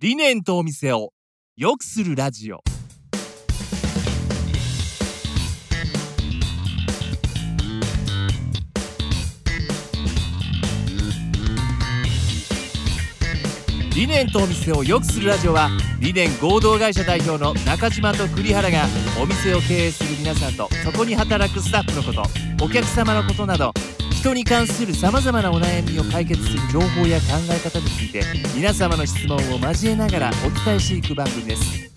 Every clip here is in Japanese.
理念とお店を良くするラジオ。理念とお店を良くするラジオは理念合同会社代表の中島と栗原がお店を経営する皆さんとそこに働くスタッフのことお客様のことなど人に関するさまざまなお悩みを解決する情報や考え方について皆様の質問を交えながらお伝えしていく番組です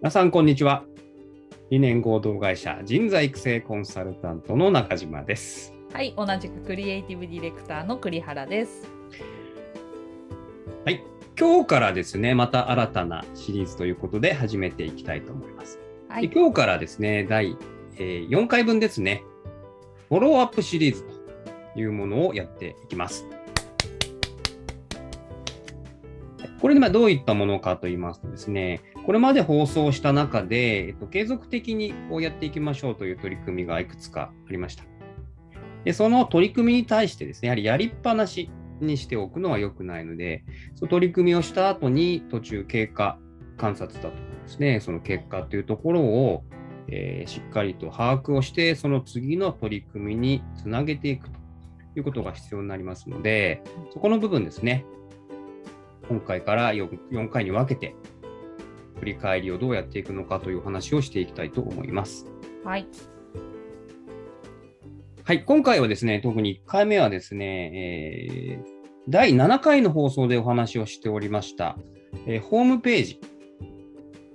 皆さん、こんにちは。理念合同会社人材育成コンサルタントの中島です。はい、同じくクリエイティブディレクターの栗原です。はい。今日からですね、また新たなシリーズということで始めていきたいと思います。はい、で今日からですね、第、えー4回分ですね、フォローアップシリーズというものをやっていきます。これでまあどういったものかと言いますとですね、これまで放送した中で、えっと、継続的にこうやっていきましょうという取り組みがいくつかありました。で、その取り組みに対してですね、やはりやりっぱなしにしておくのは良くないので、その取り組みをした後に途中経過観察だとかですね、その結果というところを、えーしっかりと把握をして、その次の取り組みにつなげていくということが必要になりますので、そこの部分ですね、今回から 4, 4回に分けて、振り返りをどうやっていくのかという話をしていきたいと思います。はい、はい、今回はですね、特に1回目はですね、えー第7回の放送でお話をしておりました、えーホームページ、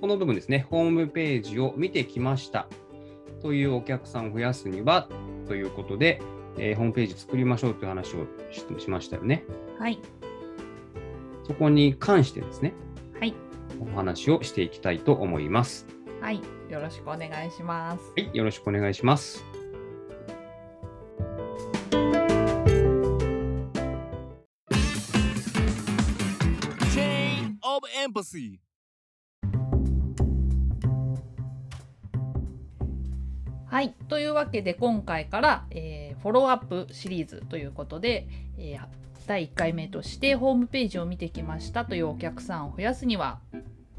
この部分ですね、ホームページを見てきましたというお客さんを増やすにはということで、えーホームページ作りましょうという話をししましたよね。はい、そこに関してですね、はい、お話をしていきたいと思います。はい、よろしくお願いします。はい、よろしくお願いします。Empathy はい、というわけで今回から、えーフォローアップシリーズということで、えー第1回目としてホームページを見てきましたというお客さんを増やすには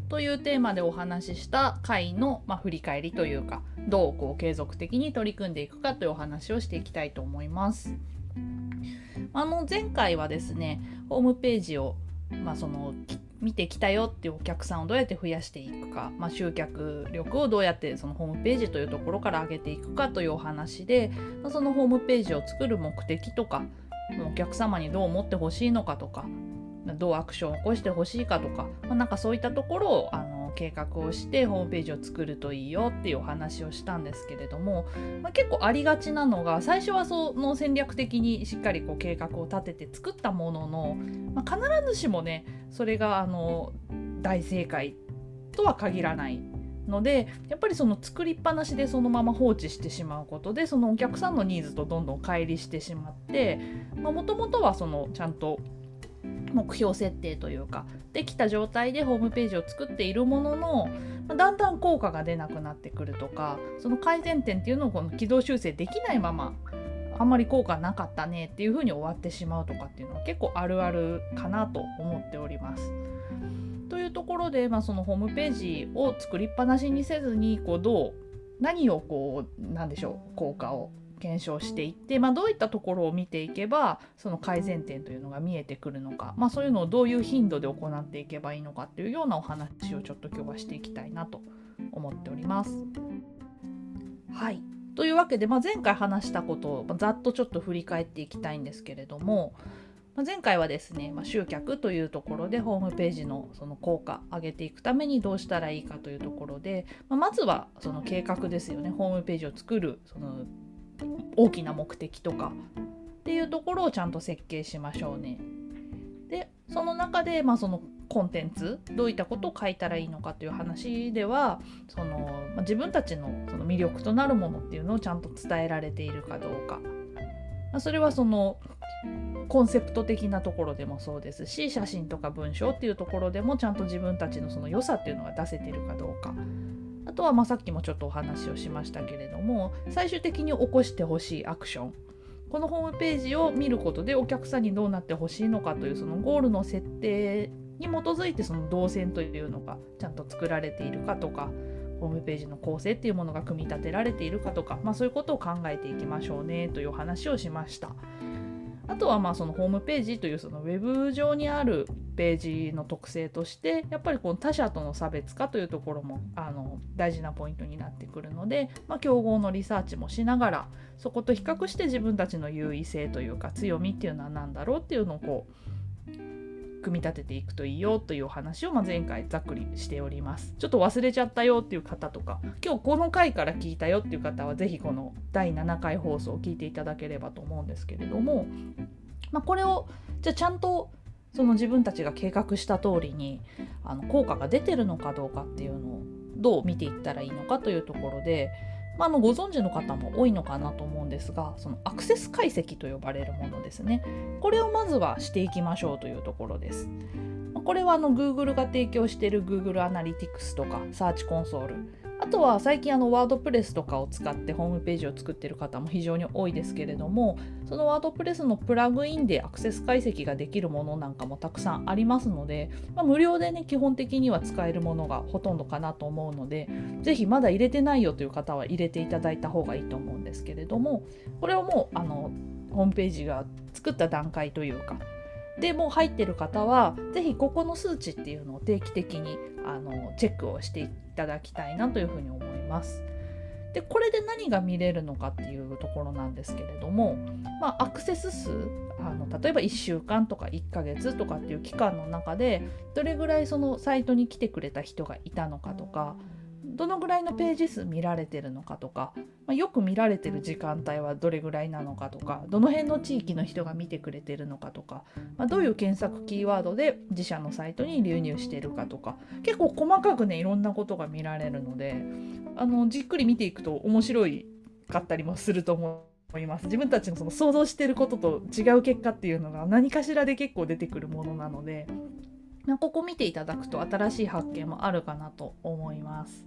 というテーマでお話しした回の、まあ、振り返りというかどうこう継続的に取り組んでいくかというお話をしていきたいと思います。あの前回はですねホームページを、まあ、その見てきたよっていうお客さんをどうやって増やしていくか、まあ、集客力をどうやってそのホームページというところから上げていくかというお話でそのホームページを作る目的とかお客様にどう思ってほしいのかとかどうアクションを起こしてほしいかとか、まあ、なんかそういったところをあの計画をしてホームページを作るといいよっていうお話をしたんですけれども、まあ、結構ありがちなのが最初はその戦略的にしっかりこう計画を立てて作ったものの、まあ、必ずしもねそれがあの大正解とは限らないのでやっぱりその作りっぱなしでそのまま放置してしまうことでそのお客さんのニーズとどんどん乖離してしまってもともとはそのちゃんと目標設定というかできた状態でホームページを作っているもののまだんだん効果が出なくなってくるとかその改善点っていうのをこの軌道修正できないままあんまり効果なかったねっていうふうに終わってしまうとかっていうのは結構あるあるかなと思っております。というところで、まあ、そのホームページを作りっぱなしにせずにこうどう何をこうなんでしょう効果を検証していって、まあ、どういったところを見ていけばその改善点というのが見えてくるのか、まあ、そういうのをどういう頻度で行っていけばいいのかっていうようなお話をちょっと今日はしていきたいなと思っております。はい。というわけで、まあ、前回話したことをまあざっとちょっと振り返っていきたいんですけれども、まあ前回はですね、まあ、集客というところでホームページのその効果上げていくためにどうしたらいいかというところで、まあまずはその計画ですよね。ホームページを作るその大きな目的とか。っていうところをちゃんと設計しましょうね。でその中で、まあ、そのコンテンツどういったことを書いたらいいのかという話ではその、まあ自分たちのその魅力となるものっていうのをちゃんと伝えられているかどうか。まあ、それはそのコンセプト的なところでもそうですし写真とか文章っていうところでもちゃんと自分たちのその良さっていうのが出せてるかどうか。とはまあさっきもちょっとお話をしましたけれども最終的に起こしてほしいアクションこのホームページを見ることでお客さんにどうなってほしいのかというそのゴールの設定に基づいてその動線というのがちゃんと作られているかとかホームページの構成っていうものが組み立てられているかとか、まあ、そういうことを考えていきましょうねという話をしました。あとはまあそのホームページというそのウェブ上にあるページの特性としてやっぱりこの他者との差別化というところもあの大事なポイントになってくるので、まあ、競合のリサーチもしながらそこと比較して自分たちの優位性というか強みっていうのは何だろうっていうのをこう組み立てていくといいよというお話を、ま前回ざっくりしております。ちょっと忘れちゃったよっていう方とか、今日この回から聞いたよっていう方は、是非この第7回放送を聞いていただければと思うんですけれども、まあ、これをじゃあちゃんとその自分たちが計画した通りにあの効果が出てるのかどうかっていうのをどう見ていったらいいのかというところで、まあ、あのご存知の方も多いのかなと思うんですがそのアクセス解析と呼ばれるものですね。これをまずはしていきましょうというところです。これはあの Google が提供している Google アナリティクスとか Search コンソールあとは最近あのワードプレスとかを使ってホームページを作ってる方も非常に多いですけれどもそのワードプレスのプラグインでアクセス解析ができるものなんかもたくさんありますので、まあ、無料でね基本的には使えるものがほとんどかなと思うので是非まだ入れてないよという方は入れていただいた方がいいと思うんですけれどもこれをもうあのホームページが作った段階というかでもう入ってる方は是非ここの数値っていうのを定期的にあのチェックをしていただきたいなというふうに思います。でこれで何が見れるのかっていうところなんですけれども、まあ、アクセス数あの例えば1週間とか1ヶ月とかっていう期間の中でどれぐらいそのサイトに来てくれた人がいたのかとかどのぐらいのページ数見られてるのかとか、まあ、よく見られてる時間帯はどれぐらいなのかとかどの辺の地域の人が見てくれてるのかとか、まあ、どういう検索キーワードで自社のサイトに流入してるかとか結構細かくねいろんなことが見られるのであのじっくり見ていくと面白いかったりもすると思います。自分たちのその想像してることと違う結果っていうのが何かしらで結構出てくるものなのでここ見ていただくと新しい発見もあるかなと思います。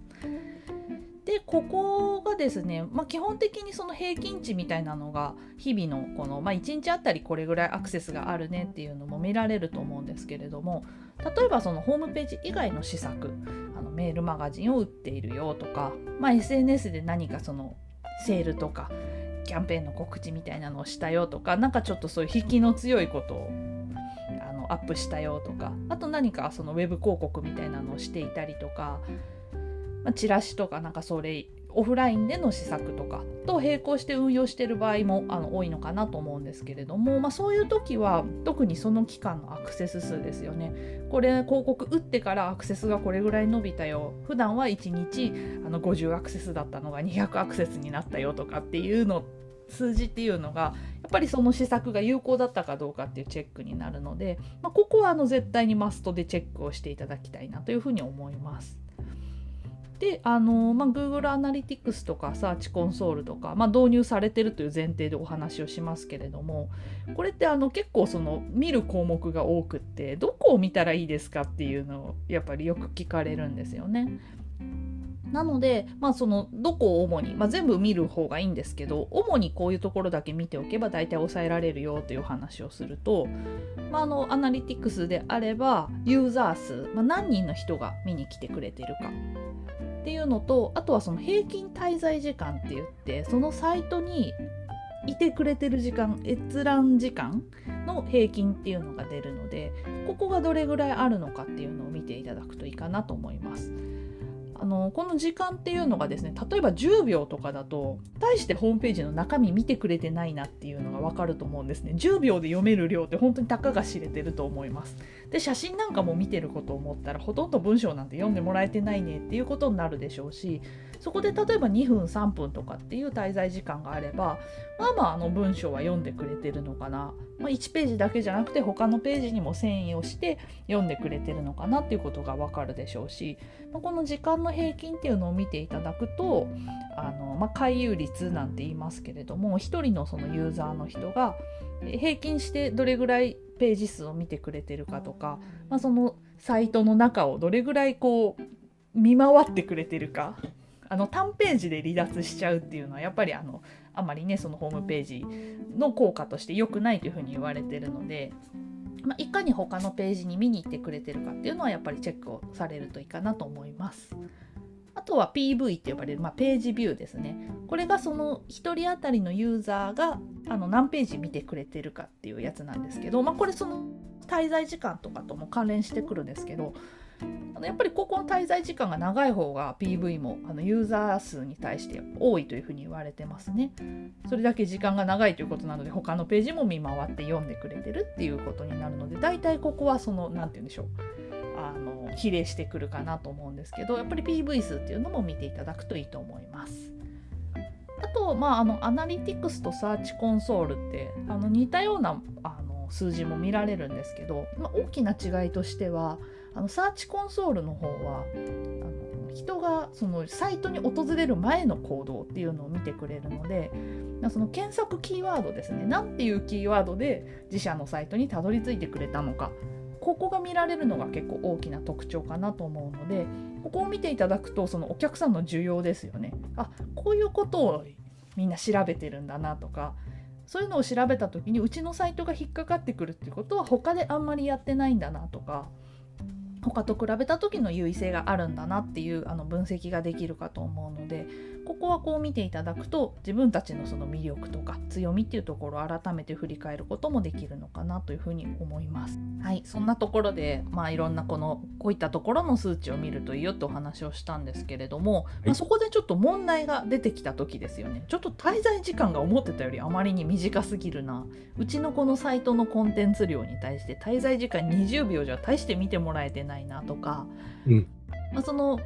でここがですね、まあ、基本的にその平均値みたいなのが日々のこの、まあ、1日あたりこれぐらいアクセスがあるねっていうのも見られると思うんですけれども例えばそのホームページ以外の施策あのメールマガジンを売っているよとか、まあ、SNS で何かそのセールとかキャンペーンの告知みたいなのをしたよとか何かちょっとそういう引きの強いことをのアップしたよとかあと何かそのウェブ広告みたいなのをしていたりとかまあ、チラシとかなんかそれオフラインでの施策とかと並行して運用してる場合もあの多いのかなと思うんですけれども、まあ、そういう時は特にその期間のアクセス数ですよね。これ広告打ってからアクセスがこれぐらい伸びたよ普段は1日あの50アクセスだったのが200アクセスになったよとかっていうの数字っていうのがやっぱりその施策が有効だったかどうかっていうチェックになるので、まあ、ここはあの絶対にマストでチェックをしていただきたいなというふうに思います。であの、まあ、Google アナリティクスとか Search コンソールとか、まあ、導入されてるという前提でお話をしますけれどもこれってあの結構その見る項目が多くってどこを見たらいいですかっていうのをやっぱりよく聞かれるんですよね。なので、まあ、そのどこを主に、まあ、全部見る方がいいんですけど主にこういうところだけ見ておけば大体抑えられるよという話をすると、まあ、あのアナリティクスであればユーザー数、まあ、何人の人が見に来てくれてるかっていうのとあとはその平均滞在時間って言ってそのサイトにいてくれてる時間閲覧時間の平均っていうのが出るのでここがどれぐらいあるのかっていうのを見ていただくといいかなと思います。あのこの時間っていうのがですね例えば10秒とかだと大してホームページの中身見てくれてないなっていうのが分かると思うんですね。10秒で読める量って本当にたかが知れてると思います。で写真なんかも見てることを思ったらほとんど文章なんて読んでもらえてないねっていうことになるでしょうしそこで例えば2分3分とかっていう滞在時間があればまあまああの文章は読んでくれてるのかな、まあ、1ページだけじゃなくて他のページにも遷移をして読んでくれてるのかなっていうことがわかるでしょうし、まあ、この時間の平均っていうのを見ていただくとあの、まあ、回遊率なんて言いますけれども1人のそのユーザーの人が平均してどれぐらいページ数を見てくれてるかとか、まあ、そのサイトの中をどれぐらいこう見回ってくれてるかあの短ページで離脱しちゃうっていうのはやっぱりあのあまりねそのホームページの効果として良くないというふうに言われてるので、まあ、いかに他のページに見に行ってくれてるかっていうのはやっぱりチェックをされるといいかなと思います。あとは PV って呼ばれる、まあ、ページビューですね。これがその1人当たりのユーザーがあの何ページ見てくれてるかっていうやつなんですけど、まあ、これその滞在時間とかとも関連してくるんですけどあのやっぱりここの滞在時間が長い方が PV もあのユーザー数に対して多いというふうに言われてますね。それだけ時間が長いということなので他のページも見回って読んでくれてるっていうことになるので大体ここはその何て言うんでしょう比例してくるかなと思うんですけどやっぱり PV 数っていうのも見ていただくといいと思います。あと、まあ、あのアナリティクスとサーチコンソールってあの似たようなあの数字も見られるんですけど、まあ、大きな違いとしてはあのサーチコンソールの方はあの人がそのサイトに訪れる前の行動っていうのを見てくれるのでその検索キーワードですね何ていうキーワードで自社のサイトにたどり着いてくれたのかここが見られるのが結構大きな特徴かなと思うのでここを見ていただくとそのお客さんの需要ですよね。あこういうことをみんな調べてるんだなとかそういうのを調べた時にうちのサイトが引っかかってくるっていうことは他であんまりやってないんだなとか他と比べた時の優位性があるんだなっていうあの分析ができるかと思うのでここはこう見ていただくと自分たちのその魅力とか強みっていうところを改めて振り返ることもできるのかなというふうに思います。はい、そんなところでまあいろんなこのこういったところの数値を見るといいよってお話をしたんですけれども、まあ、そこでちょっと問題が出てきた時ですよね。ちょっと滞在時間が思ってたよりあまりに短すぎるな。うちのこのサイトのコンテンツ量に対して滞在時間20秒じゃ大して見てもらえてないなとか、うん、まあ、その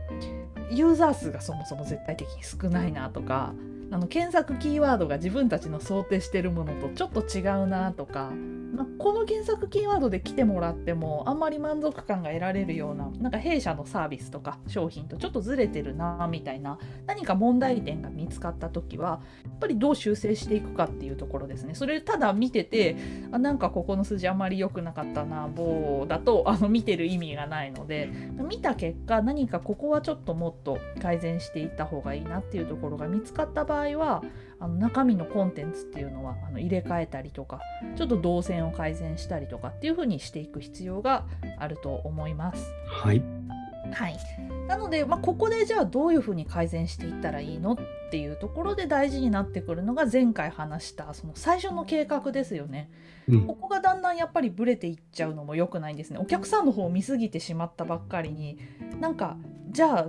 ユーザー数がそもそも絶対的に少ないなとかあの検索キーワードが自分たちの想定してるものとちょっと違うなとか、まあ、この検索キーワードで来てもらってもあんまり満足感が得られるようななんか弊社のサービスとか商品とちょっとずれてるなみたいな何か問題点が見つかった時はやっぱりどう修正していくかっていうところですね。それただ見ててあなんかここの数字あんまり良くなかったな棒だとあの見てる意味がないので見た結果何かここはちょっともっと改善していった方がいいなっていうところが見つかった場合はあの中身のコンテンツっていうのはあの入れ替えたりとかちょっと動線を改善したりとかっていう風にしていく必要があると思います。はい。はい、なので、まあ、ここでじゃあどういうふうに改善していったらいいのっていうところで大事になってくるのが前回話したその最初の計画ですよね、うん、ここがだんだんやっぱりブレていっちゃうのも良くないんですねお客さんの方を見すぎてしまったばっかりになんかじゃあ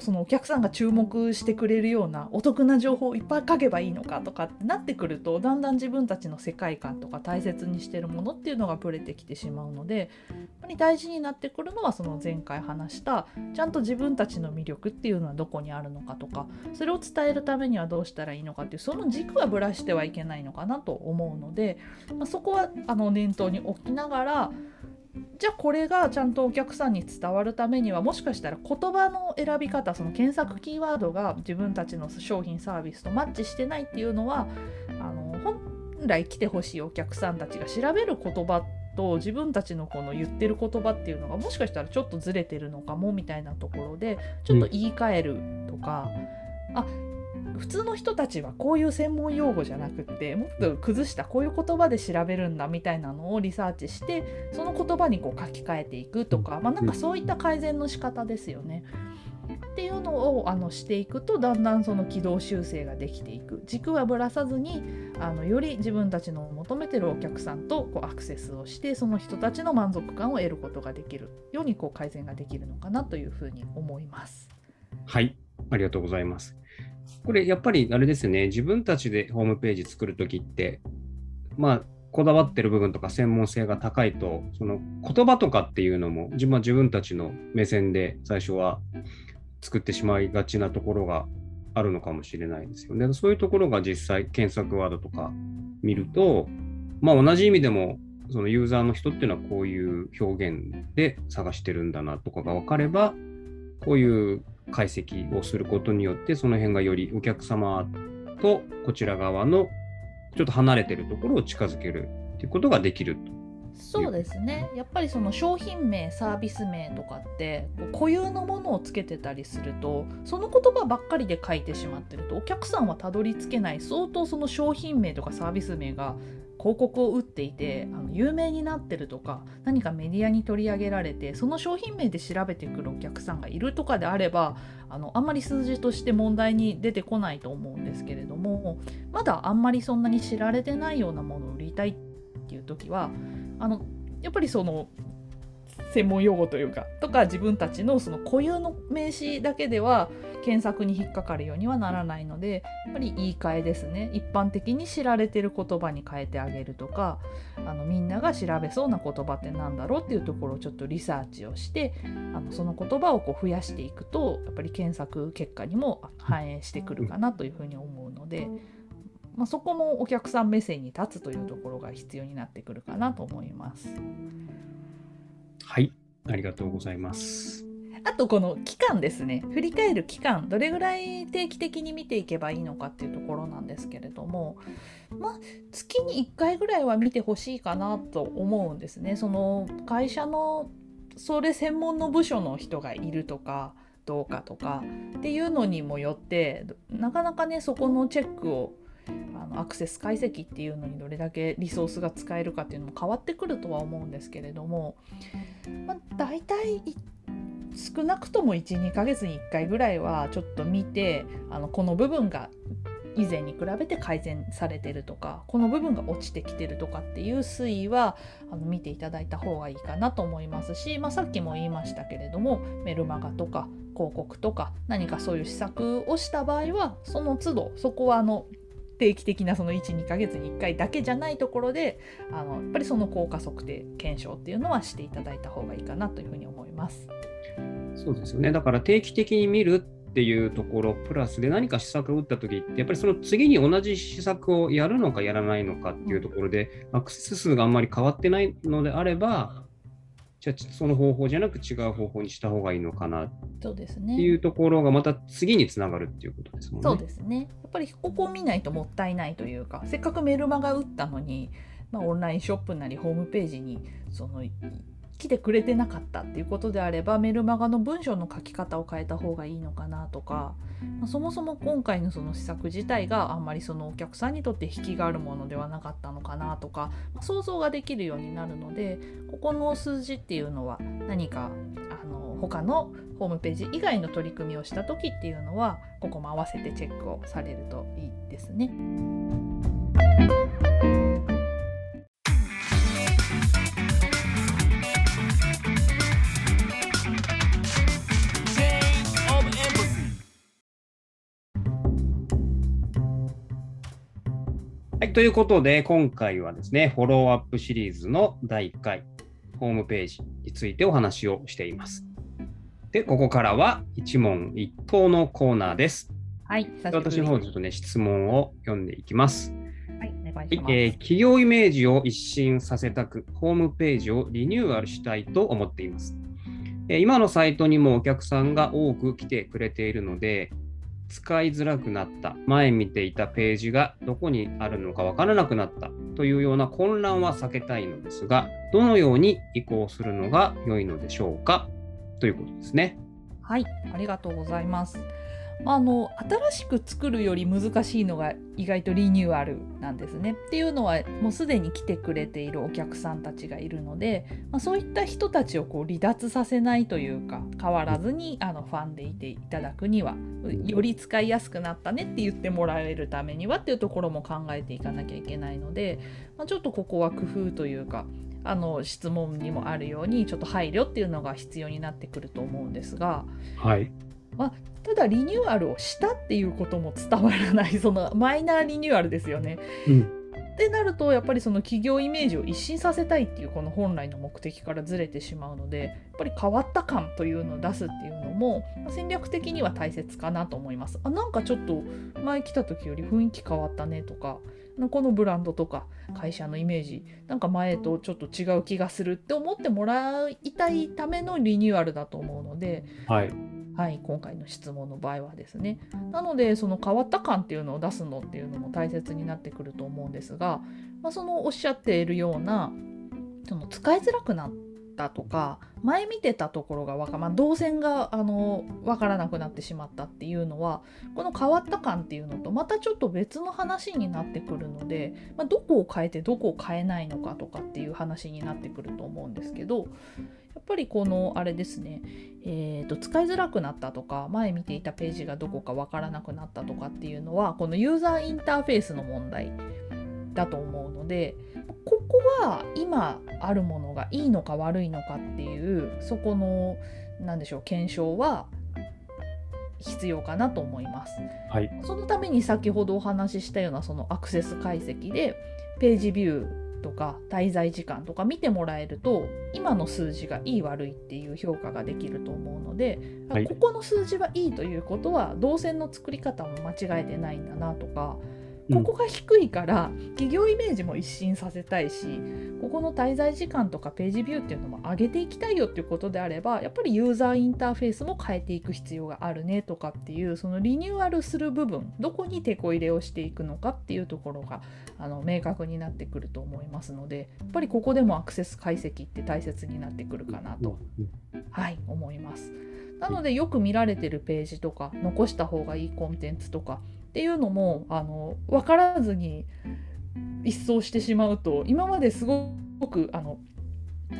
そのお客さんが注目してくれるようなお得な情報をいっぱい書けばいいのかとかってなってくるとだんだん自分たちの世界観とか大切にしてるものっていうのがブレてきてしまうのでやっぱり大事になってくるのはその前回話したちゃんと自分たちの魅力っていうのはどこにあるのかとかそれを伝えるためにはどうしたらいいのかっていうその軸はぶらしてはいけないのかなと思うので、まあ、そこはあの念頭に置きながらじゃあこれがちゃんとお客さんに伝わるためにはもしかしたら言葉の選び方その検索キーワードが自分たちの商品サービスとマッチしてないっていうのはあの本来来てほしいお客さんたちが調べる言葉と自分たちのこの言ってる言葉っていうのがもしかしたらちょっとずれてるのかもみたいなところでちょっと言い換えるとか、うん、あ普通の人たちはこういう専門用語じゃなくってもっと崩したこういう言葉で調べるんだみたいなのをリサーチしてその言葉にこう書き換えていくとか、まあ、なんかそういった改善の仕方ですよね。っていうのをあのしていくとだんだんその軌道修正ができていく軸はぶらさずにあのより自分たちの求めてるお客さんとこうアクセスをしてその人たちの満足感を得ることができるようにこう改善ができるのかなというふうに思います。はいありがとうございます。これやっぱりあれですね、自分たちでホームページ作るときって、まあ、こだわってる部分とか専門性が高いと、その言葉とかっていうのも自分は自分たちの目線で最初は作ってしまいがちなところがあるのかもしれないですよね。そういうところが実際検索ワードとか見ると、まあ同じ意味でもそのユーザーの人っていうのはこういう表現で探してるんだなとかが分かれば、こういう解析をすることによって、その辺がよりお客様とこちら側のちょっと離れてるところを近づけるっていうことができると。そうですねやっぱりその商品名サービス名とかってこう固有のものをつけてたりするとその言葉ばっかりで書いてしまってるとお客さんはたどり着けない相当その商品名とかサービス名が広告を打っていてあの有名になってるとか何かメディアに取り上げられてその商品名で調べてくるお客さんがいるとかであればあのあんまり数字として問題に出てこないと思うんですけれどもまだあんまりそんなに知られてないようなものを売りたいっていう時はあのやっぱりその専門用語というかとか自分たちのその固有の名詞だけでは検索に引っかかるようにはならないのでやっぱり言い換えですね一般的に知られてる言葉に変えてあげるとかあのみんなが調べそうな言葉って何だろうっていうところをちょっとリサーチをしてあのその言葉をこう増やしていくとやっぱり検索結果にも反映してくるかなというふうに思うので。まあ、そこもお客さん目線に立つというところが必要になってくるかなと思います。はい、ありがとうございます。あとこの期間ですね振り返る期間どれぐらい定期的に見ていけばいいのかっていうところなんですけれどもまあ月に1回ぐらいは見てほしいかなと思うんですね。その会社のそれ専門の部署の人がいるとかどうかとかっていうのにもよってなかなかねそこのチェックをあのアクセス解析っていうのにどれだけリソースが使えるかっていうのも変わってくるとは思うんですけれども、まあ、大体少なくとも12ヶ月に1回ぐらいはちょっと見てあのこの部分が以前に比べて改善されてるとかこの部分が落ちてきてるとかっていう推移はあの見ていただいた方がいいかなと思いますし、まあ、さっきも言いましたけれどもメルマガとか広告とか何かそういう施策をした場合はその都度そこはあの定期的なその12ヶ月に1回だけじゃないところであのやっぱりその効果測定検証っていうのはしていただいた方がいいかなというふうに思います。そうですよね。だから定期的に見るっていうところ、プラスで何か施策を打ったときって、やっぱりその次に同じ施策をやるのかやらないのかっていうところで、アクセス数があんまり変わってないのであれば、じゃあその方法じゃなく違う方法にした方がいいのかな。っそうですてねいうところがまた次につながるっていうことですもんね。そうですね。やっぱりここを見ないともったいないというかせっかくメルマガ打ったのに、まあ、オンラインショップなりホームページにそのい来てくれてなかったっていうことであればメルマガの文章の書き方を変えた方がいいのかなとか、まあそもそも今回のその施策自体があんまりそのお客さんにとって引きがあるものではなかったのかなとか、まあ想像ができるようになるのでここの数字っていうのは何かあの他のホームページ以外の取り組みをした時っていうのはここも合わせてチェックをされるといいですね。ということで、今回はですね、フォローアップシリーズの第1回、ホームページについてお話をしています。で、ここからは一問一答のコーナーです。はい、私の方でちょっとね、質問を読んでいきます。はい、お願いはいします。えー企業イメージを一新させたく、ホームページをリニューアルしたいと思っています。えー今のサイトにもお客さんが多く来てくれているので、使いづらくなった、前見ていたページがどこにあるのかわからなくなったというような混乱は避けたいのですが、どのように移行するのが良いのでしょうかということですね。はい、ありがとうございます。あの新しく作るより難しいのが意外とリニューアルなんですね。っていうのはもうすでに来てくれているお客さんたちがいるので、まあ、そういった人たちをこう離脱させないというか変わらずにあのファンでいていただくにはより使いやすくなったねって言ってもらえるためにはっていうところも考えていかなきゃいけないので、まあ、ちょっとここは工夫というかあの質問にもあるようにちょっと配慮っていうのが必要になってくると思うんですが。はい。ただリニューアルをしたっていうことも伝わらないそのマイナーリニューアルですよね。うんってなるとやっぱりその企業イメージを一新させたいっていうこの本来の目的からずれてしまうのでやっぱり変わった感というのを出すっていうのも戦略的には大切かなと思います。あなんかちょっと前来た時より雰囲気変わったねとかこのブランドとか会社のイメージなんか前とちょっと違う気がするって思ってもらいたいためのリニューアルだと思うのではい。はい、今回の質問の場合はですね。なのでその変わった感っていうのを出すのっていうのも大切になってくると思うんですが、まあ、そのおっしゃっているようなその使いづらくなったとか前見てたところがわか、まあ、動線があの分からなくなってしまったっていうのはこの変わった感っていうのとまたちょっと別の話になってくるので、まあ、どこを変えてどこを変えないのかとかっていう話になってくると思うんですけどやっぱりこのあれですね、えーと、使いづらくなったとか前見ていたページがどこか分からなくなったとかっていうのはこのユーザーインターフェースの問題だと思うのでここは今あるものがいいのか悪いのかっていうそこの何でしょう検証は必要かなと思います。はい、そのために先ほどお話ししたようなそのアクセス解析でページビューとか滞在時間とか見てもらえると今の数字がいい悪いっていう評価ができると思うので、はい、ここの数字はいいということは動線の作り方も間違えてないんだなとかここが低いから企業イメージも一新させたいしここの滞在時間とかページビューっていうのも上げていきたいよっていうことであればやっぱりユーザーインターフェースも変えていく必要があるねとかっていうそのリニューアルする部分どこにテこ入れをしていくのかっていうところがあの明確になってくると思いますのでやっぱりここでもアクセス解析って大切になってくるかなと、はい、思います。なのでよく見られてるページとか残した方がいいコンテンツとかっていうのもあの分からずに一掃してしまうと今まですごくあの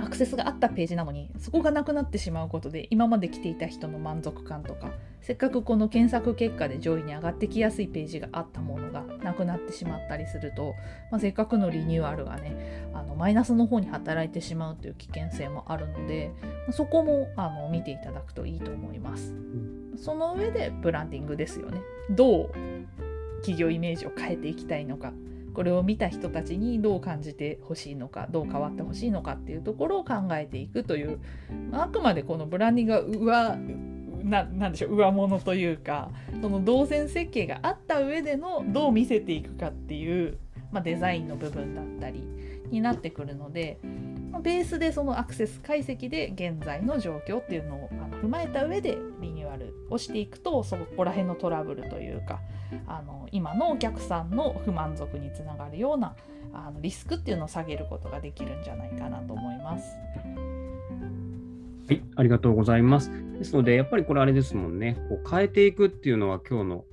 アクセスがあったページなのにそこがなくなってしまうことで今まで来ていた人の満足感とかせっかくこの検索結果で上位に上がってきやすいページがあったものがなくなってしまったりすると、まあ、せっかくのリニューアルがねあのマイナスの方に働いてしまうという危険性もあるので、まあ、そこもあの見ていただくといいと思います。その上でブランディングですよね。どう企業イメージを変えていきたいのかこれを見た人たちにどう感じてほしいのかどう変わってほしいのかっていうところを考えていくというあくまでこのブランディングが上ななんでしょう上物というかその動線設計があった上でのどう見せていくかっていう、まあ、デザインの部分だったりになってくるのでまベースでそのアクセス解析で現在の状況っていうのを踏まえた上でリニューアルをしていくとそこら辺のトラブルというかあの今のお客さんの不満足につながるようなあのリスクっていうのを下げることができるんじゃないかなと思います。はい、ありがとうございます。ですので、やっぱりこれあれですもんね、こう変えていくっていうのは今日の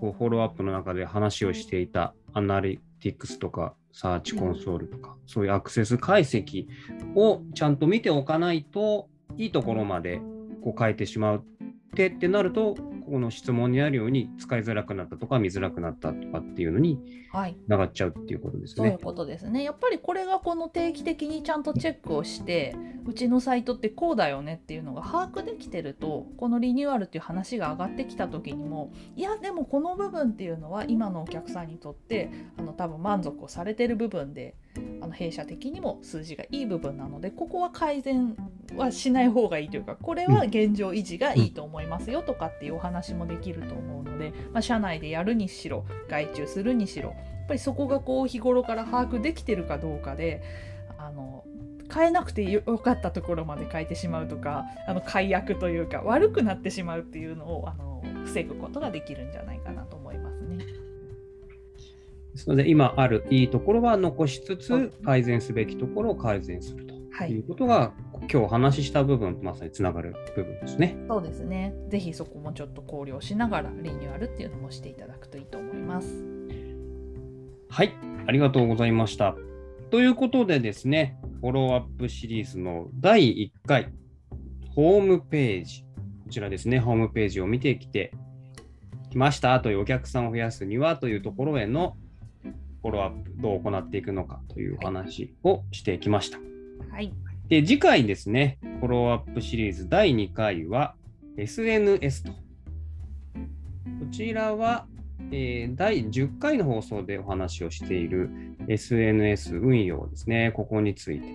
こうフォローアップの中で話をしていたアナリティクスとかサーチコンソールとか、うん、そういうアクセス解析をちゃんと見ておかないといいところまでこう変えてしまうってってなるとこの質問にあるように使いづらくなったとか見づらくなったとかっていうのにつながっちゃうっていうことですね。はい、そういうことですね。やっぱりこれがこの定期的にちゃんとチェックをしてうちのサイトってこうだよねっていうのが把握できてるとこのリニューアルっていう話が上がってきた時にもいやでもこの部分っていうのは今のお客さんにとってあの多分満足をされてる部分であの弊社的にも数字がいい部分なのでここは改善はしない方がいいというかこれは現状維持がいいと思いますよとかっていうお話もできると思うので、まあ、社内でやるにしろ外注するにしろやっぱりそこがこう日頃から把握できてるかどうかであの変えなくてよかったところまで変えてしまうとかあの解約というか悪くなってしまうっていうのをあの防ぐことができるんじゃないかなと。ですので今あるいいところは残しつつ改善すべきところを改善するということが、今日お話しした部分とまさにつながる部分ですね。そうですね。ぜひそこもちょっと考慮しながらリニューアルっていうのもしていただくといいと思います。はい、ありがとうございました。ということでですね、フォローアップシリーズの第1回、ホームページ、こちらですね、ホームページを見てきてきましたというお客さんを増やすにはというところへのフォローアップ、どう行っていくのかというお話をしてきました。はい。で、次回ですね、フォローアップシリーズ第2回は SNS と。こちらは、えー、第10回の放送でお話をしている SNS 運用ですね、ここについて。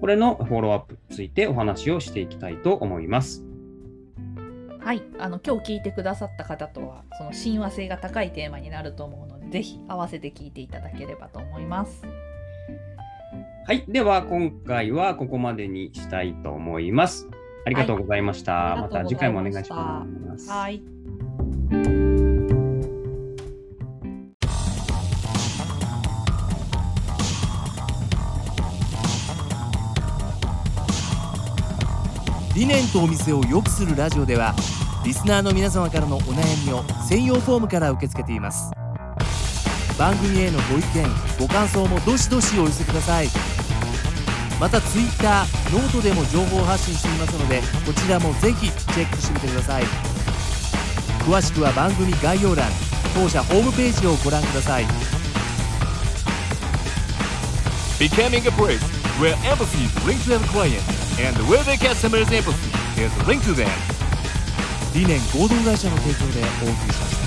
これのフォローアップについてお話をしていきたいと思います。はい、あの今日聞いてくださった方とはその親和性が高いテーマになると思うぜひ合わせて聞いていただければと思います。はい。では、今回はここまでにしたいと思います。ありがとうございました。はいまた次回もお願いします。はい。理念とお店を良くするラジオではリスナーの皆様からのお悩みを専用フォームから受け付けています番組へのご意見ご感想もどしどしお寄せください。またツイッターノートでも情報発信していますのでこちらもぜひチェックしてみてください。詳しくは番組概要欄当社ホームページをご覧ください。Becoming a place where empathy is linked to the client and where the customer's empathy is linked to them. 理念合同会社の提供でお送りしました